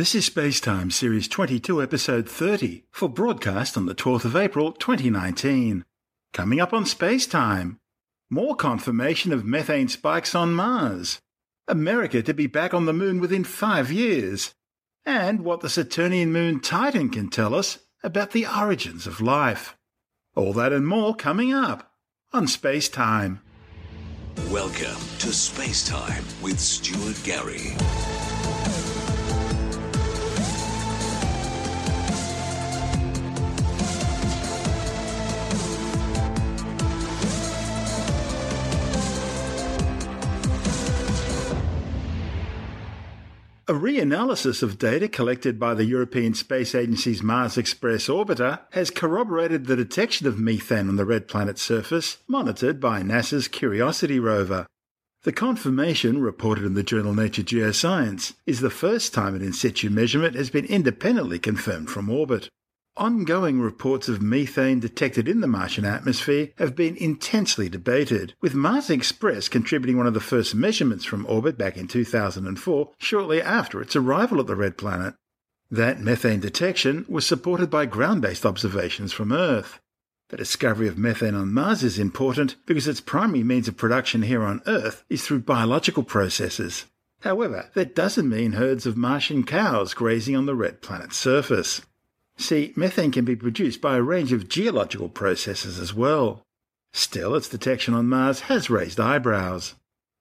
This is Spacetime Series 22, Episode 30, for broadcast on the 12th of April 2019. Coming up on Spacetime, more confirmation of methane spikes on Mars, America to be back on the moon within five years, and what the Saturnian moon Titan can tell us about the origins of life. All that and more coming up on Spacetime. Welcome to Space Time with Stuart Gary. A reanalysis of data collected by the European Space Agency's Mars Express orbiter has corroborated the detection of methane on the red planet's surface monitored by NASA's Curiosity rover. The confirmation, reported in the journal Nature Geoscience, is the first time an in situ measurement has been independently confirmed from orbit. Ongoing reports of methane detected in the Martian atmosphere have been intensely debated, with Mars Express contributing one of the first measurements from orbit back in 2004, shortly after its arrival at the red planet. That methane detection was supported by ground based observations from Earth. The discovery of methane on Mars is important because its primary means of production here on Earth is through biological processes. However, that doesn't mean herds of Martian cows grazing on the red planet's surface. See, methane can be produced by a range of geological processes as well. Still, its detection on Mars has raised eyebrows.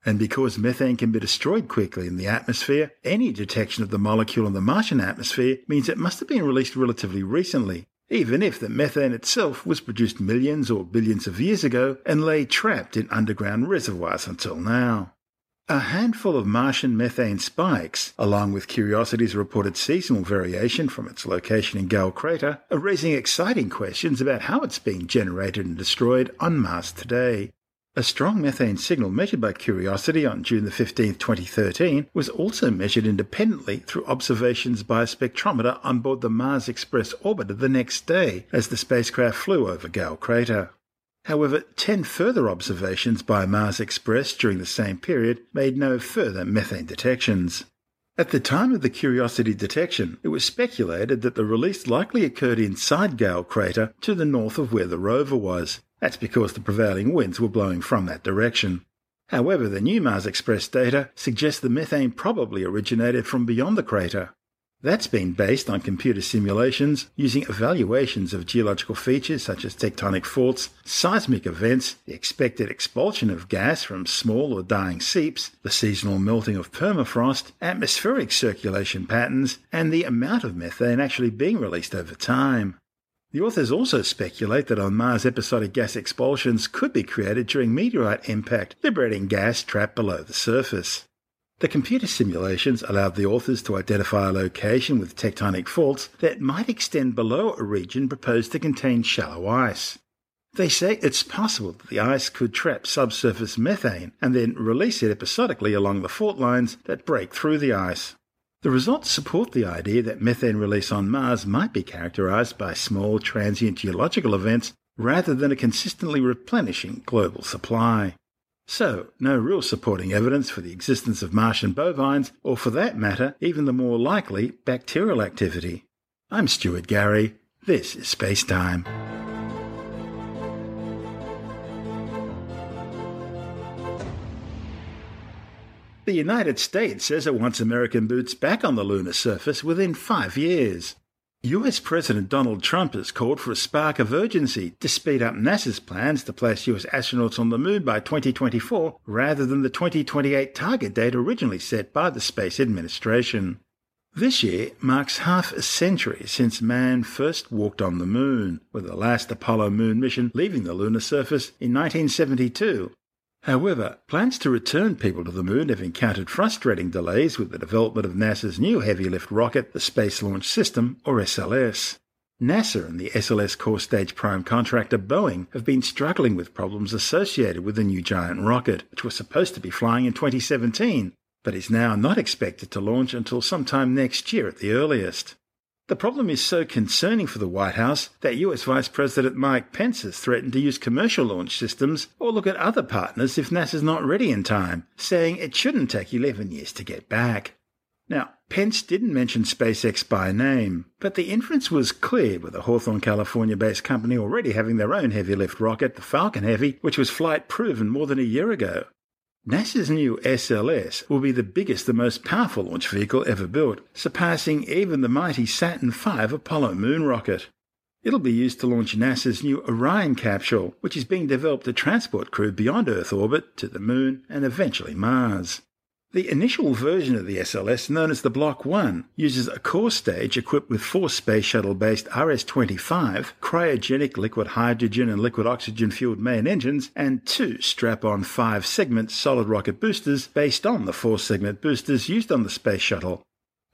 And because methane can be destroyed quickly in the atmosphere, any detection of the molecule in the Martian atmosphere means it must have been released relatively recently, even if the methane itself was produced millions or billions of years ago and lay trapped in underground reservoirs until now. A handful of Martian methane spikes, along with Curiosity's reported seasonal variation from its location in Gale Crater, are raising exciting questions about how it's being generated and destroyed on Mars today. A strong methane signal measured by Curiosity on June 15, 2013, was also measured independently through observations by a spectrometer on board the Mars Express orbiter the next day as the spacecraft flew over Gale Crater. However, 10 further observations by Mars Express during the same period made no further methane detections. At the time of the Curiosity detection, it was speculated that the release likely occurred inside Gale Crater to the north of where the rover was. That's because the prevailing winds were blowing from that direction. However, the new Mars Express data suggests the methane probably originated from beyond the crater. That's been based on computer simulations using evaluations of geological features such as tectonic faults, seismic events, the expected expulsion of gas from small or dying seeps, the seasonal melting of permafrost, atmospheric circulation patterns, and the amount of methane actually being released over time. The authors also speculate that on Mars episodic gas expulsions could be created during meteorite impact, liberating gas trapped below the surface. The computer simulations allowed the authors to identify a location with tectonic faults that might extend below a region proposed to contain shallow ice. They say it's possible that the ice could trap subsurface methane and then release it episodically along the fault lines that break through the ice. The results support the idea that methane release on Mars might be characterized by small transient geological events rather than a consistently replenishing global supply. So, no real supporting evidence for the existence of Martian bovines, or for that matter, even the more likely bacterial activity. I'm Stuart Gary. This is Space Time. The United States says it wants American boots back on the lunar surface within five years. US President Donald Trump has called for a spark of urgency to speed up NASA's plans to place US astronauts on the moon by 2024 rather than the 2028 target date originally set by the Space Administration. This year marks half a century since man first walked on the moon, with the last Apollo moon mission leaving the lunar surface in 1972 However, plans to return people to the moon have encountered frustrating delays with the development of NASA's new heavy lift rocket, the Space Launch System, or SLS. NASA and the SLS core stage prime contractor Boeing have been struggling with problems associated with the new giant rocket, which was supposed to be flying in 2017, but is now not expected to launch until sometime next year at the earliest. The problem is so concerning for the White House that US Vice President Mike Pence has threatened to use commercial launch systems or look at other partners if NASA's not ready in time, saying it shouldn't take 11 years to get back. Now, Pence didn't mention SpaceX by name, but the inference was clear with the Hawthorne, California based company already having their own heavy lift rocket, the Falcon Heavy, which was flight proven more than a year ago. NASA's new SLS will be the biggest and most powerful launch vehicle ever built, surpassing even the mighty Saturn V Apollo moon rocket. It'll be used to launch NASA's new Orion capsule, which is being developed to transport crew beyond Earth orbit to the Moon and eventually Mars. The initial version of the SLS, known as the Block 1, uses a core stage equipped with four Space Shuttle based RS 25 cryogenic liquid hydrogen and liquid oxygen fueled main engines and two strap on five segment solid rocket boosters based on the four segment boosters used on the Space Shuttle.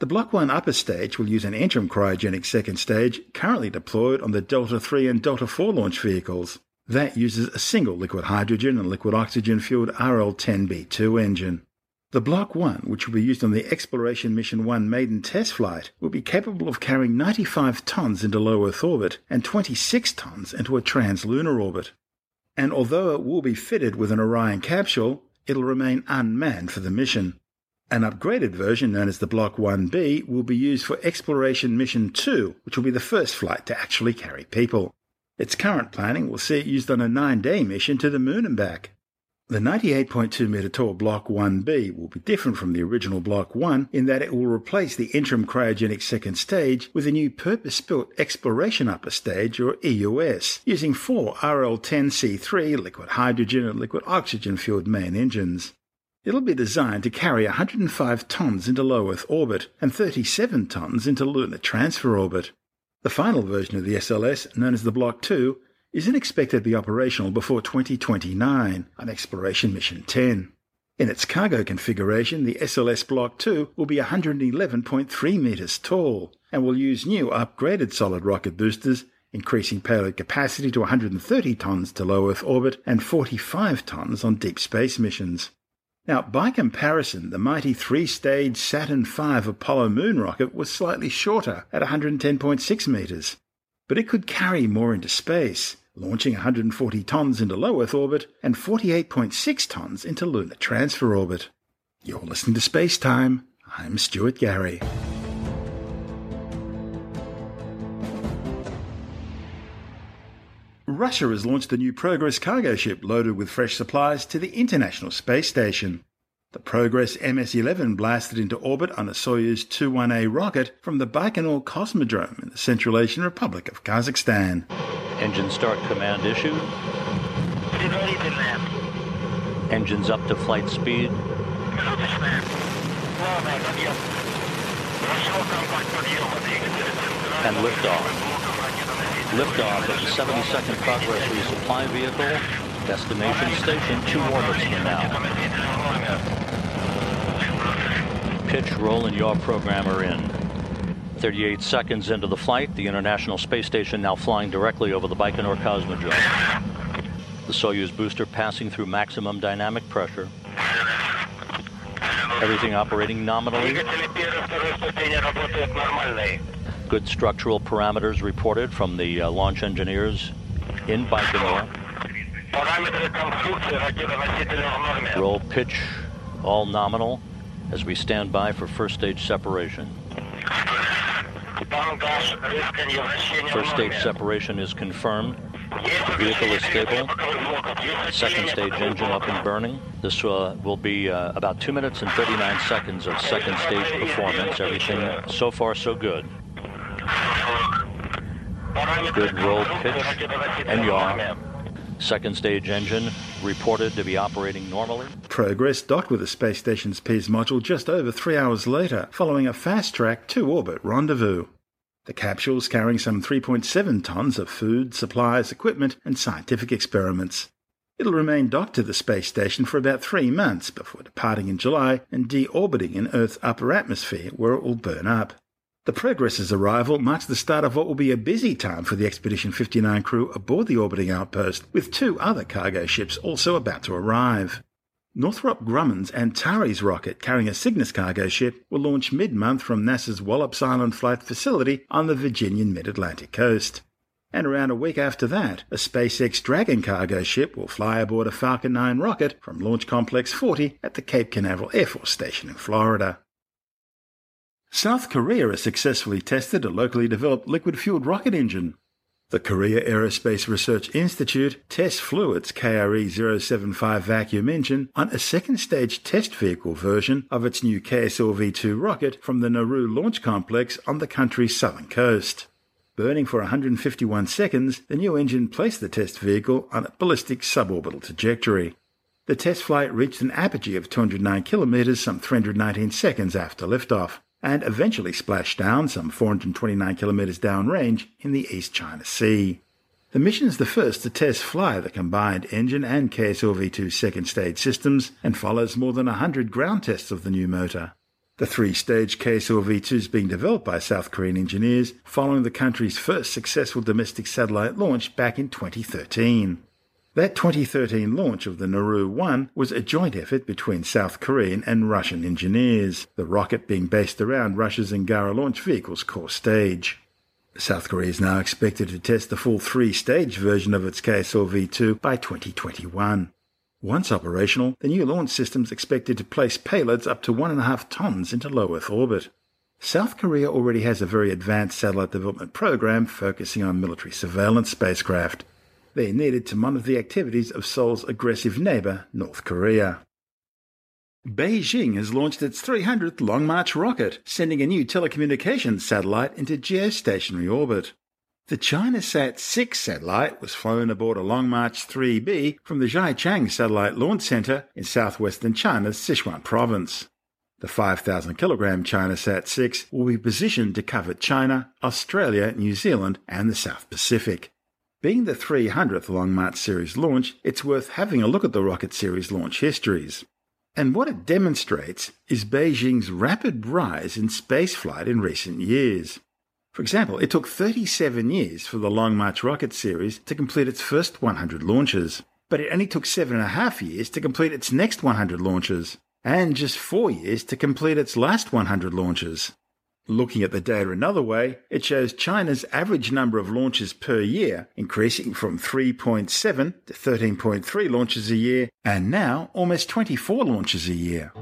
The Block 1 upper stage will use an interim cryogenic second stage currently deployed on the Delta 3 and Delta 4 launch vehicles. That uses a single liquid hydrogen and liquid oxygen fueled RL 10B2 engine. The Block 1, which will be used on the Exploration Mission 1 maiden test flight, will be capable of carrying 95 tons into low Earth orbit and 26 tons into a translunar orbit. And although it will be fitted with an Orion capsule, it'll remain unmanned for the mission. An upgraded version known as the Block 1B will be used for Exploration Mission 2, which will be the first flight to actually carry people. Its current planning will see it used on a nine day mission to the moon and back. The 98.2 metre tall Block 1B will be different from the original Block 1 in that it will replace the interim cryogenic second stage with a new purpose built exploration upper stage or EUS, using four RL10C3 liquid hydrogen and liquid oxygen fueled main engines. It'll be designed to carry 105 tons into low Earth orbit and 37 tons into lunar transfer orbit. The final version of the SLS, known as the Block 2, isn't expected to be operational before 2029 on Exploration Mission 10. In its cargo configuration, the SLS Block 2 will be 111.3 metres tall and will use new upgraded solid rocket boosters, increasing payload capacity to 130 tons to low Earth orbit and 45 tons on deep space missions. Now, by comparison, the mighty three stage Saturn V Apollo moon rocket was slightly shorter at 110.6 metres, but it could carry more into space launching 140 tons into low Earth orbit and 48.6 tons into lunar transfer orbit. You're listening to Space Time. I'm Stuart Gary. Russia has launched the new Progress cargo ship loaded with fresh supplies to the International Space Station. The Progress MS-11 blasted into orbit on a Soyuz 21A rocket from the Baikonur Cosmodrome in the Central Asian Republic of Kazakhstan. Engine start command issued. Engines up to flight speed. And liftoff. Liftoff of the 72nd Progress resupply vehicle. Destination station two orbits from now. Pitch, roll, and yaw programmer in. 38 seconds into the flight, the International Space Station now flying directly over the Baikonur Cosmodrome. The Soyuz booster passing through maximum dynamic pressure. Everything operating nominally. Good structural parameters reported from the uh, launch engineers in Baikonur. Roll pitch, all nominal, as we stand by for first stage separation. First stage separation is confirmed. Vehicle is stable. Second stage engine up and burning. This uh, will be uh, about 2 minutes and 39 seconds of second stage performance. Everything so far so good. Good roll pitch and yaw. Second stage engine reported to be operating normally. Progress docked with the space station's Pirs module just over three hours later, following a fast track to orbit rendezvous. The capsules carrying some 3.7 tons of food, supplies, equipment, and scientific experiments. It'll remain docked to the space station for about three months before departing in July and deorbiting in Earth's upper atmosphere, where it will burn up. The Progress's arrival marks the start of what will be a busy time for the Expedition 59 crew aboard the orbiting outpost, with two other cargo ships also about to arrive. Northrop Grumman's Antares rocket carrying a Cygnus cargo ship will launch mid-month from NASA's Wallops Island Flight Facility on the Virginian mid-Atlantic coast. And around a week after that, a SpaceX Dragon cargo ship will fly aboard a Falcon 9 rocket from Launch Complex 40 at the Cape Canaveral Air Force Station in Florida. South Korea has successfully tested a locally developed liquid fueled rocket engine. The Korea Aerospace Research Institute test flew its KRE 075 vacuum engine on a second stage test vehicle version of its new KSLV 2 rocket from the Naro Launch Complex on the country's southern coast. Burning for 151 seconds, the new engine placed the test vehicle on a ballistic suborbital trajectory. The test flight reached an apogee of 209 kilometers some 319 seconds after liftoff and eventually splashed down some 429 kilometers downrange in the East China Sea. The mission is the first to test fly the combined engine and KSLV-2 second stage systems and follows more than 100 ground tests of the new motor. The three-stage KSLV-2 is being developed by South Korean engineers following the country's first successful domestic satellite launch back in 2013. That 2013 launch of the Naro 1 was a joint effort between South Korean and Russian engineers, the rocket being based around Russia's Angara launch vehicle's core stage. South Korea is now expected to test the full three-stage version of its KSLV-2 by 2021. Once operational, the new launch system is expected to place payloads up to 1.5 tons into low Earth orbit. South Korea already has a very advanced satellite development program focusing on military surveillance spacecraft. They needed to monitor the activities of Seoul's aggressive neighbour, North Korea. Beijing has launched its 300th Long March rocket, sending a new telecommunications satellite into geostationary orbit. The ChinaSat 6 satellite was flown aboard a Long March 3B from the Xichang Satellite Launch Center in southwestern China's Sichuan province. The 5,000 kilogram ChinaSat 6 will be positioned to cover China, Australia, New Zealand, and the South Pacific. Being the 300th Long March series launch, it's worth having a look at the rocket series launch histories. And what it demonstrates is Beijing's rapid rise in spaceflight in recent years. For example, it took 37 years for the Long March rocket series to complete its first 100 launches, but it only took seven and a half years to complete its next 100 launches, and just four years to complete its last 100 launches. Looking at the data another way, it shows China's average number of launches per year increasing from 3.7 to 13.3 launches a year, and now almost 24 launches a year.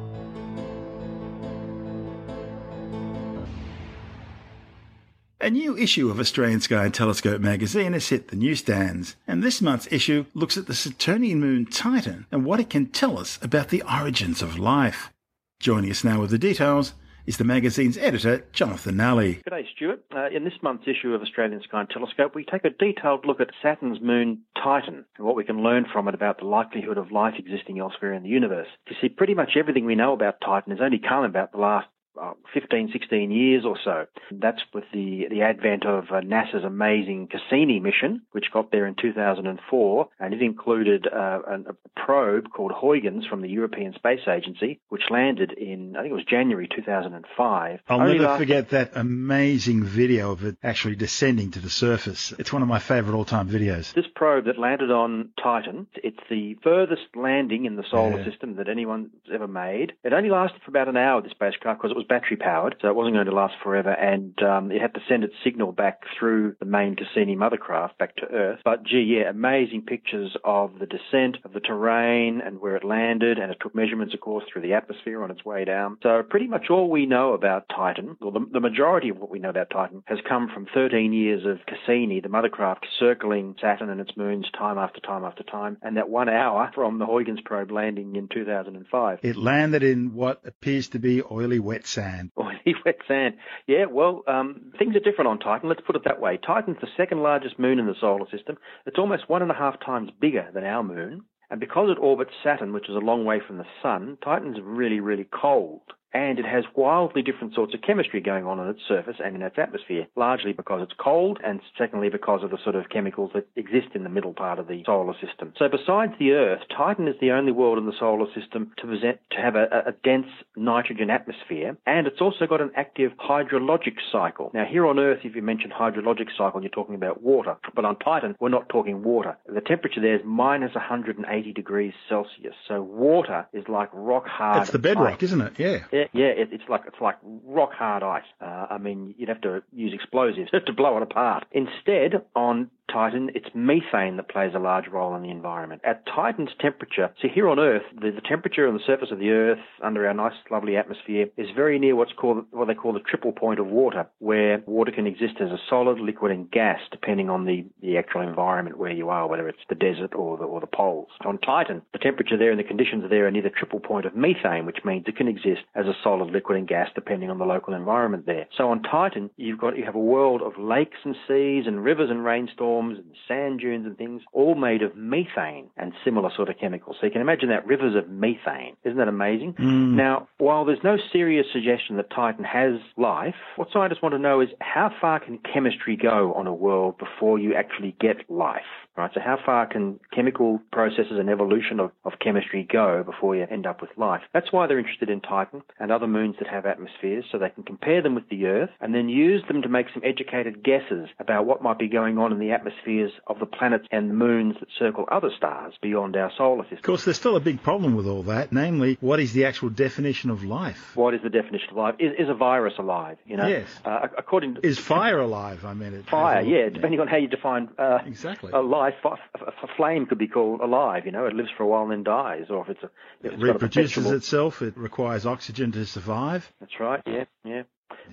A new issue of Australian Sky and Telescope magazine has hit the newsstands, and this month's issue looks at the Saturnian moon Titan and what it can tell us about the origins of life. Joining us now with the details is the magazine's editor, Jonathan Nally. Good day, Stuart. Uh, in this month's issue of Australian Sky and Telescope, we take a detailed look at Saturn's moon Titan and what we can learn from it about the likelihood of life existing elsewhere in the universe. You see, pretty much everything we know about Titan has only come about the last uh, 15, 16 years or so. That's with the, the advent of uh, NASA's amazing Cassini mission, which got there in 2004, and it included uh, a probe called Huygens from the European Space Agency, which landed in, I think it was January 2005. I'll Only never forget that amazing video of it actually descending to the surface. It's one of my favorite all-time videos. This probe that landed on Titan, it's the furthest landing in the solar yeah. system that anyone's ever made. It only lasted for about an hour, the spacecraft, because it was was battery powered, so it wasn't going to last forever, and um, it had to send its signal back through the main Cassini mothercraft back to Earth. But gee, yeah, amazing pictures of the descent, of the terrain, and where it landed, and it took measurements, of course, through the atmosphere on its way down. So pretty much all we know about Titan, or the, the majority of what we know about Titan, has come from 13 years of Cassini, the mothercraft circling Saturn and its moons time after time after time, and that one hour from the Huygens probe landing in 2005. It landed in what appears to be oily wet sand. Oily wet sand. Yeah, well, um, things are different on Titan. Let's put it that way. Titan's the second largest moon in the solar system. It's almost one and a half times bigger than our moon. And because it orbits Saturn, which is a long way from the sun, Titan's really, really cold and it has wildly different sorts of chemistry going on on its surface and in its atmosphere, largely because it's cold, and secondly because of the sort of chemicals that exist in the middle part of the solar system. So besides the Earth, Titan is the only world in the solar system to present to have a, a dense nitrogen atmosphere, and it's also got an active hydrologic cycle. Now here on Earth, if you mention hydrologic cycle, you're talking about water, but on Titan, we're not talking water. The temperature there is minus 180 degrees Celsius, so water is like rock hard. It's the bedrock, ice. isn't it? Yeah. yeah yeah, it, it's like it's like rock hard ice. Uh, I mean, you'd have to use explosives to blow it apart. Instead, on Titan, it's methane that plays a large role in the environment. At Titan's temperature, so here on Earth, the, the temperature on the surface of the Earth under our nice, lovely atmosphere is very near what's called what they call the triple point of water, where water can exist as a solid, liquid, and gas, depending on the, the actual environment where you are, whether it's the desert or the, or the poles. On Titan, the temperature there and the conditions there are near the triple point of methane, which means it can exist as a solid, liquid, and gas, depending on the local environment there. So on Titan, you've got you have a world of lakes and seas and rivers and rainstorms and sand dunes and things, all made of methane and similar sort of chemicals. So you can imagine that rivers of methane. Isn't that amazing? Mm. Now, while there's no serious suggestion that Titan has life, what scientists want to know is how far can chemistry go on a world before you actually get life? Right, so how far can chemical processes and evolution of, of chemistry go before you end up with life? That's why they're interested in Titan and other moons that have atmospheres, so they can compare them with the Earth and then use them to make some educated guesses about what might be going on in the atmospheres of the planets and the moons that circle other stars beyond our solar system. Of course, there's still a big problem with all that, namely, what is the actual definition of life? What is the definition of life? Is, is a virus alive? You know, yes. Uh, according to is fire alive? I mean, it fire. Yeah, depending on how you define uh, exactly alive. A flame could be called alive. You know, it lives for a while and then dies, or if it's a if it it's reproduces itself. It requires oxygen to survive. That's right. Yeah, yeah.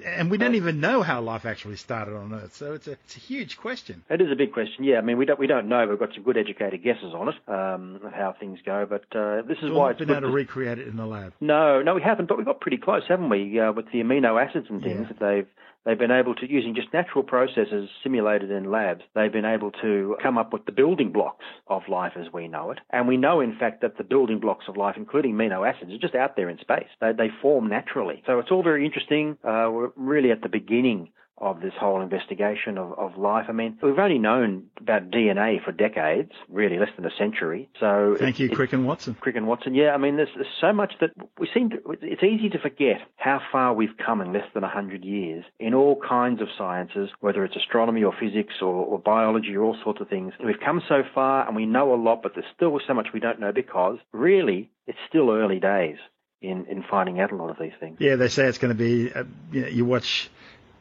And we don't even know how life actually started on Earth, so it's a it's a huge question. It is a big question. Yeah, I mean we don't we don't know. We've got some good educated guesses on it um, of how things go, but uh, this is so why it's been able to recreate it in the lab. No, no, we haven't, but we got pretty close, haven't we? Uh, with the amino acids and things Yeah. that they've they've been able to using just natural processes simulated in labs. They've been able to come up with the building blocks of life as we know it, and we know in fact that the building blocks of life, including amino acids, are just out there in space. They they form naturally. So it's all very interesting. Uh, we're really at the beginning of this whole investigation of, of life. I mean, we've only known about DNA for decades, really less than a century. So Thank it- you, Crick and Watson. Crick and Watson. Yeah, I mean, there's, there's so much that we seem to. It's easy to forget how far we've come in less than hundred years in all kinds of sciences, whether it's astronomy or physics or, or biology or all sorts of things. We've come so far and we know a lot, but there's still so much we don't know because really it's still early days in in finding out a lot of these things. Yeah, they say it's going to be. Uh, you, know, you watch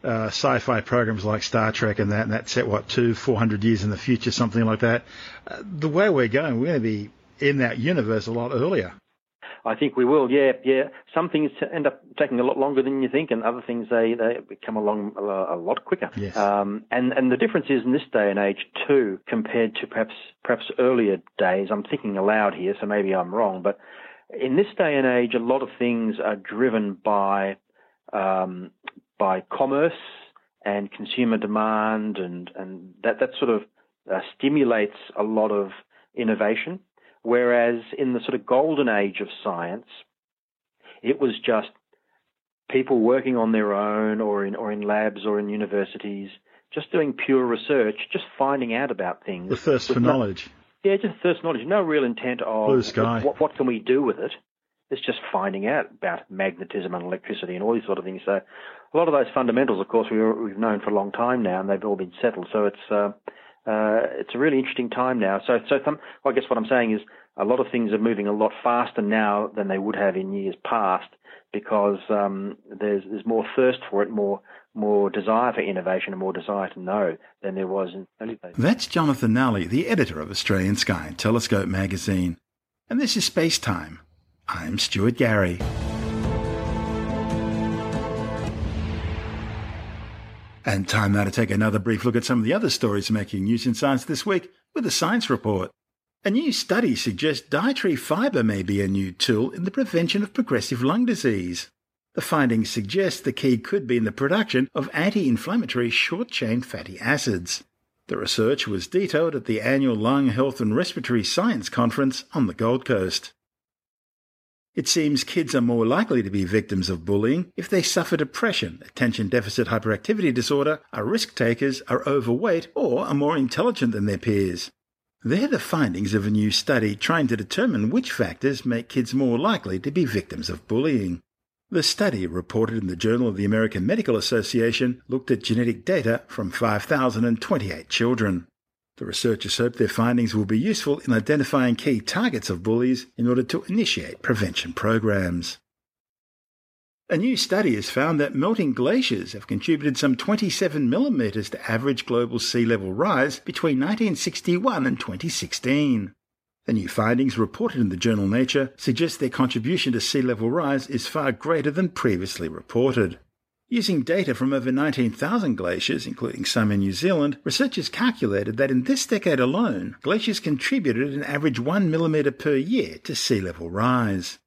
uh, sci-fi programs like Star Trek and that, and that's set what two, four hundred years in the future, something like that. Uh, the way we're going, we're going to be in that universe a lot earlier. I think we will. Yeah, yeah. Some things end up taking a lot longer than you think, and other things they they come along a, a lot quicker. Yes. Um, and and the difference is in this day and age too, compared to perhaps perhaps earlier days. I'm thinking aloud here, so maybe I'm wrong, but in this day and age, a lot of things are driven by um, by commerce and consumer demand, and and that that sort of uh, stimulates a lot of innovation. Whereas in the sort of golden age of science, it was just people working on their own or in or in labs or in universities, just doing pure research, just finding out about things. The thirst for no- knowledge. yeah, just thirst knowledge. No real intent of Blue sky. What, what can we do with it? It's just finding out about magnetism and electricity and all these sort of things. So a lot of those fundamentals, of course, we, we've known for a long time now, and they've all been settled. So it's uh, uh, it's a really interesting time now. So so some, well, I guess what I'm saying is a lot of things are moving a lot faster now than they would have in years past because um, there's there's more thirst for it, more more desire for innovation, and more desire to know than there was in early days. That's Jonathan Nally, the editor of Australian Sky Telescope magazine. And this is Space Time. I'm Stuart Gary. And time now to take another brief look at some of the other stories making news in science this week with a science report. A new study suggests dietary fibre may be a new tool in the prevention of progressive lung disease. The findings suggest the key could be in the production of anti-inflammatory short-chain fatty acids. The research was detailed at the annual Lung Health and Respiratory Science Conference on the Gold Coast. It seems kids are more likely to be victims of bullying if they suffer depression, attention deficit hyperactivity disorder, are risk takers, are overweight, or are more intelligent than their peers. They're the findings of a new study trying to determine which factors make kids more likely to be victims of bullying. The study, reported in the Journal of the American Medical Association, looked at genetic data from 5,028 children. The researchers hope their findings will be useful in identifying key targets of bullies in order to initiate prevention programs. A new study has found that melting glaciers have contributed some 27 millimetres to average global sea level rise between 1961 and 2016. The new findings reported in the journal Nature suggest their contribution to sea level rise is far greater than previously reported. Using data from over 19,000 glaciers, including some in New Zealand, researchers calculated that in this decade alone, glaciers contributed an average 1 millimetre per year to sea level rise.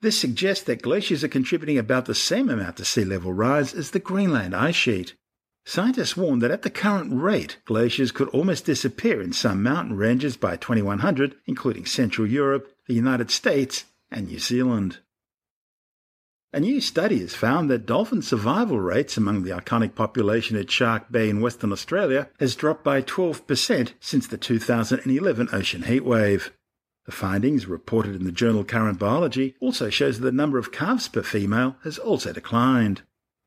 This suggests that glaciers are contributing about the same amount to sea level rise as the Greenland ice sheet. Scientists warn that at the current rate, glaciers could almost disappear in some mountain ranges by 2100, including Central Europe, the United States, and New Zealand. A new study has found that dolphin survival rates among the iconic population at Shark Bay in Western Australia has dropped by 12% since the 2011 ocean heatwave. The findings, reported in the journal Current Biology, also shows that the number of calves per female has also declined.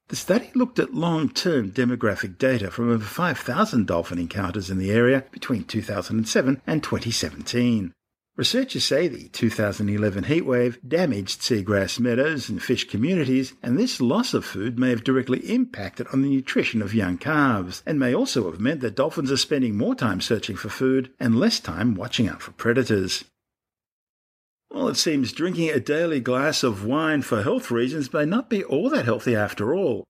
The study looked at long-term demographic data from over 5,000 dolphin encounters in the area between 2007 and 2017. Researchers say the 2011 heatwave damaged seagrass meadows and fish communities, and this loss of food may have directly impacted on the nutrition of young calves, and may also have meant that dolphins are spending more time searching for food and less time watching out for predators. Well, it seems drinking a daily glass of wine for health reasons may not be all that healthy after all.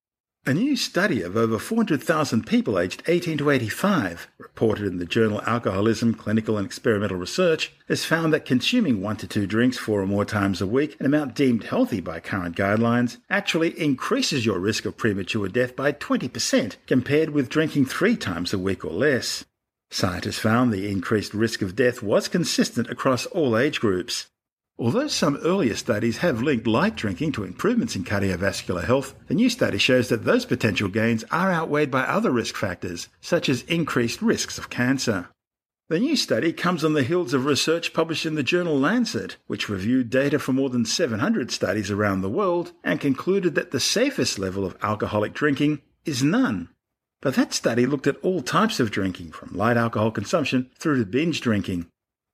A new study of over 400,000 people aged 18 to 85, reported in the journal Alcoholism Clinical and Experimental Research, has found that consuming one to two drinks four or more times a week, an amount deemed healthy by current guidelines, actually increases your risk of premature death by 20% compared with drinking three times a week or less. Scientists found the increased risk of death was consistent across all age groups. Although some earlier studies have linked light drinking to improvements in cardiovascular health, the new study shows that those potential gains are outweighed by other risk factors, such as increased risks of cancer. The new study comes on the heels of research published in the journal Lancet, which reviewed data from more than 700 studies around the world and concluded that the safest level of alcoholic drinking is none. But that study looked at all types of drinking, from light alcohol consumption through to binge drinking,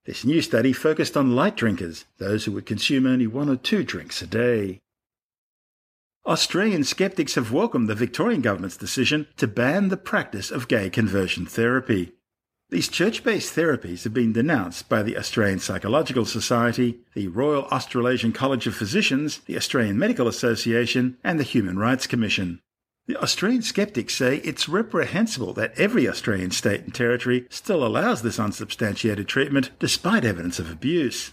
this new study focused on light drinkers, those who would consume only one or two drinks a day. Australian skeptics have welcomed the Victorian government's decision to ban the practice of gay conversion therapy. These church based therapies have been denounced by the Australian Psychological Society, the Royal Australasian College of Physicians, the Australian Medical Association, and the Human Rights Commission. Australian skeptics say it's reprehensible that every Australian state and territory still allows this unsubstantiated treatment despite evidence of abuse.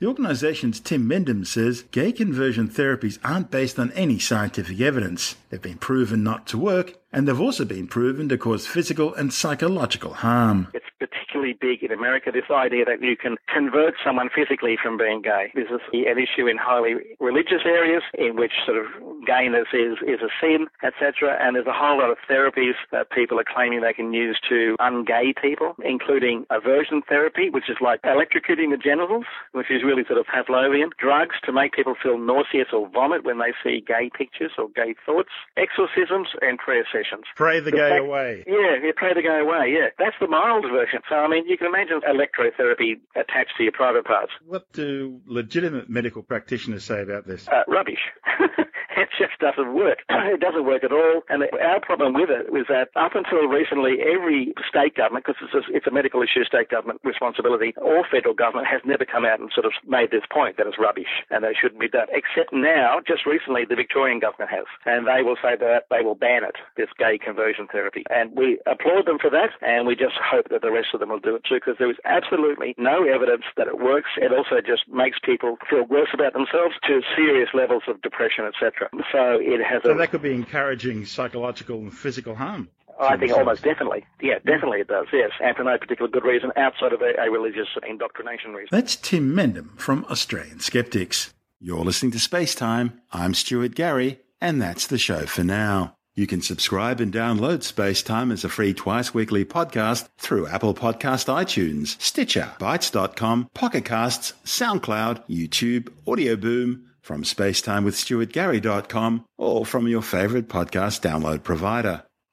The organisation's Tim Mendham says gay conversion therapies aren't based on any scientific evidence. They've been proven not to work, and they've also been proven to cause physical and psychological harm. It's particularly big in America, this idea that you can convert someone physically from being gay. This is an issue in highly religious areas in which sort of gayness is, is a sin, etc. And there's a whole lot of therapies that people are claiming they can use to ungay people, including aversion therapy, which is like electrocuting the genitals, which is really sort of Pavlovian, drugs to make people feel nauseous or vomit when they see gay pictures or gay thoughts, exorcisms, and prayer Pray the, the gay fact, away. Yeah, yeah, pray the gay away, yeah. That's the mild version. So, I mean, you can imagine electrotherapy attached to your private parts. What do legitimate medical practitioners say about this? Uh, rubbish. it just doesn't work. it doesn't work at all. And our problem with it was that up until recently, every state government, because it's a, it's a medical issue, state government responsibility, or federal government has never come out and sort of made this point that it's rubbish and they shouldn't be done. Except now, just recently, the Victorian government has, and they will say that they will ban it, this gay conversion therapy. And we applaud them for that, and we just hope that the rest of them will do it too, because there is absolutely no evidence that it works. It also just makes people feel worse about themselves to serious levels of depression, etc. So it has so a. that could be encouraging psychological and physical harm. I think almost definitely. Yeah, definitely it does, yes. And for no particular good reason outside of a, a religious indoctrination reason. That's Tim Mendham from Australian Skeptics. You're listening to Space Time. I'm Stuart Gary, and that's the show for now. You can subscribe and download Space Time as a free twice weekly podcast through Apple Podcast iTunes, Stitcher, Bitesz.com, Pocket Casts, SoundCloud, YouTube, Audio Boom, from spacetimewithstuartgary.com or from your favorite podcast download provider.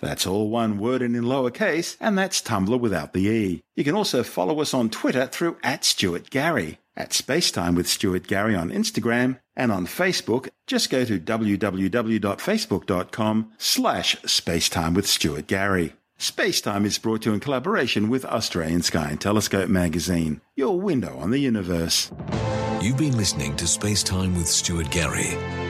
That's all one word and in lowercase, and that's Tumblr without the E. You can also follow us on Twitter through at Stuart Gary, at Spacetime with Stuart Gary on Instagram, and on Facebook, just go to www.facebook.com slash spacetime with Stuart Gary. Spacetime is brought to you in collaboration with Australian Sky and Telescope magazine, your window on the universe. You've been listening to Spacetime with Stuart Gary.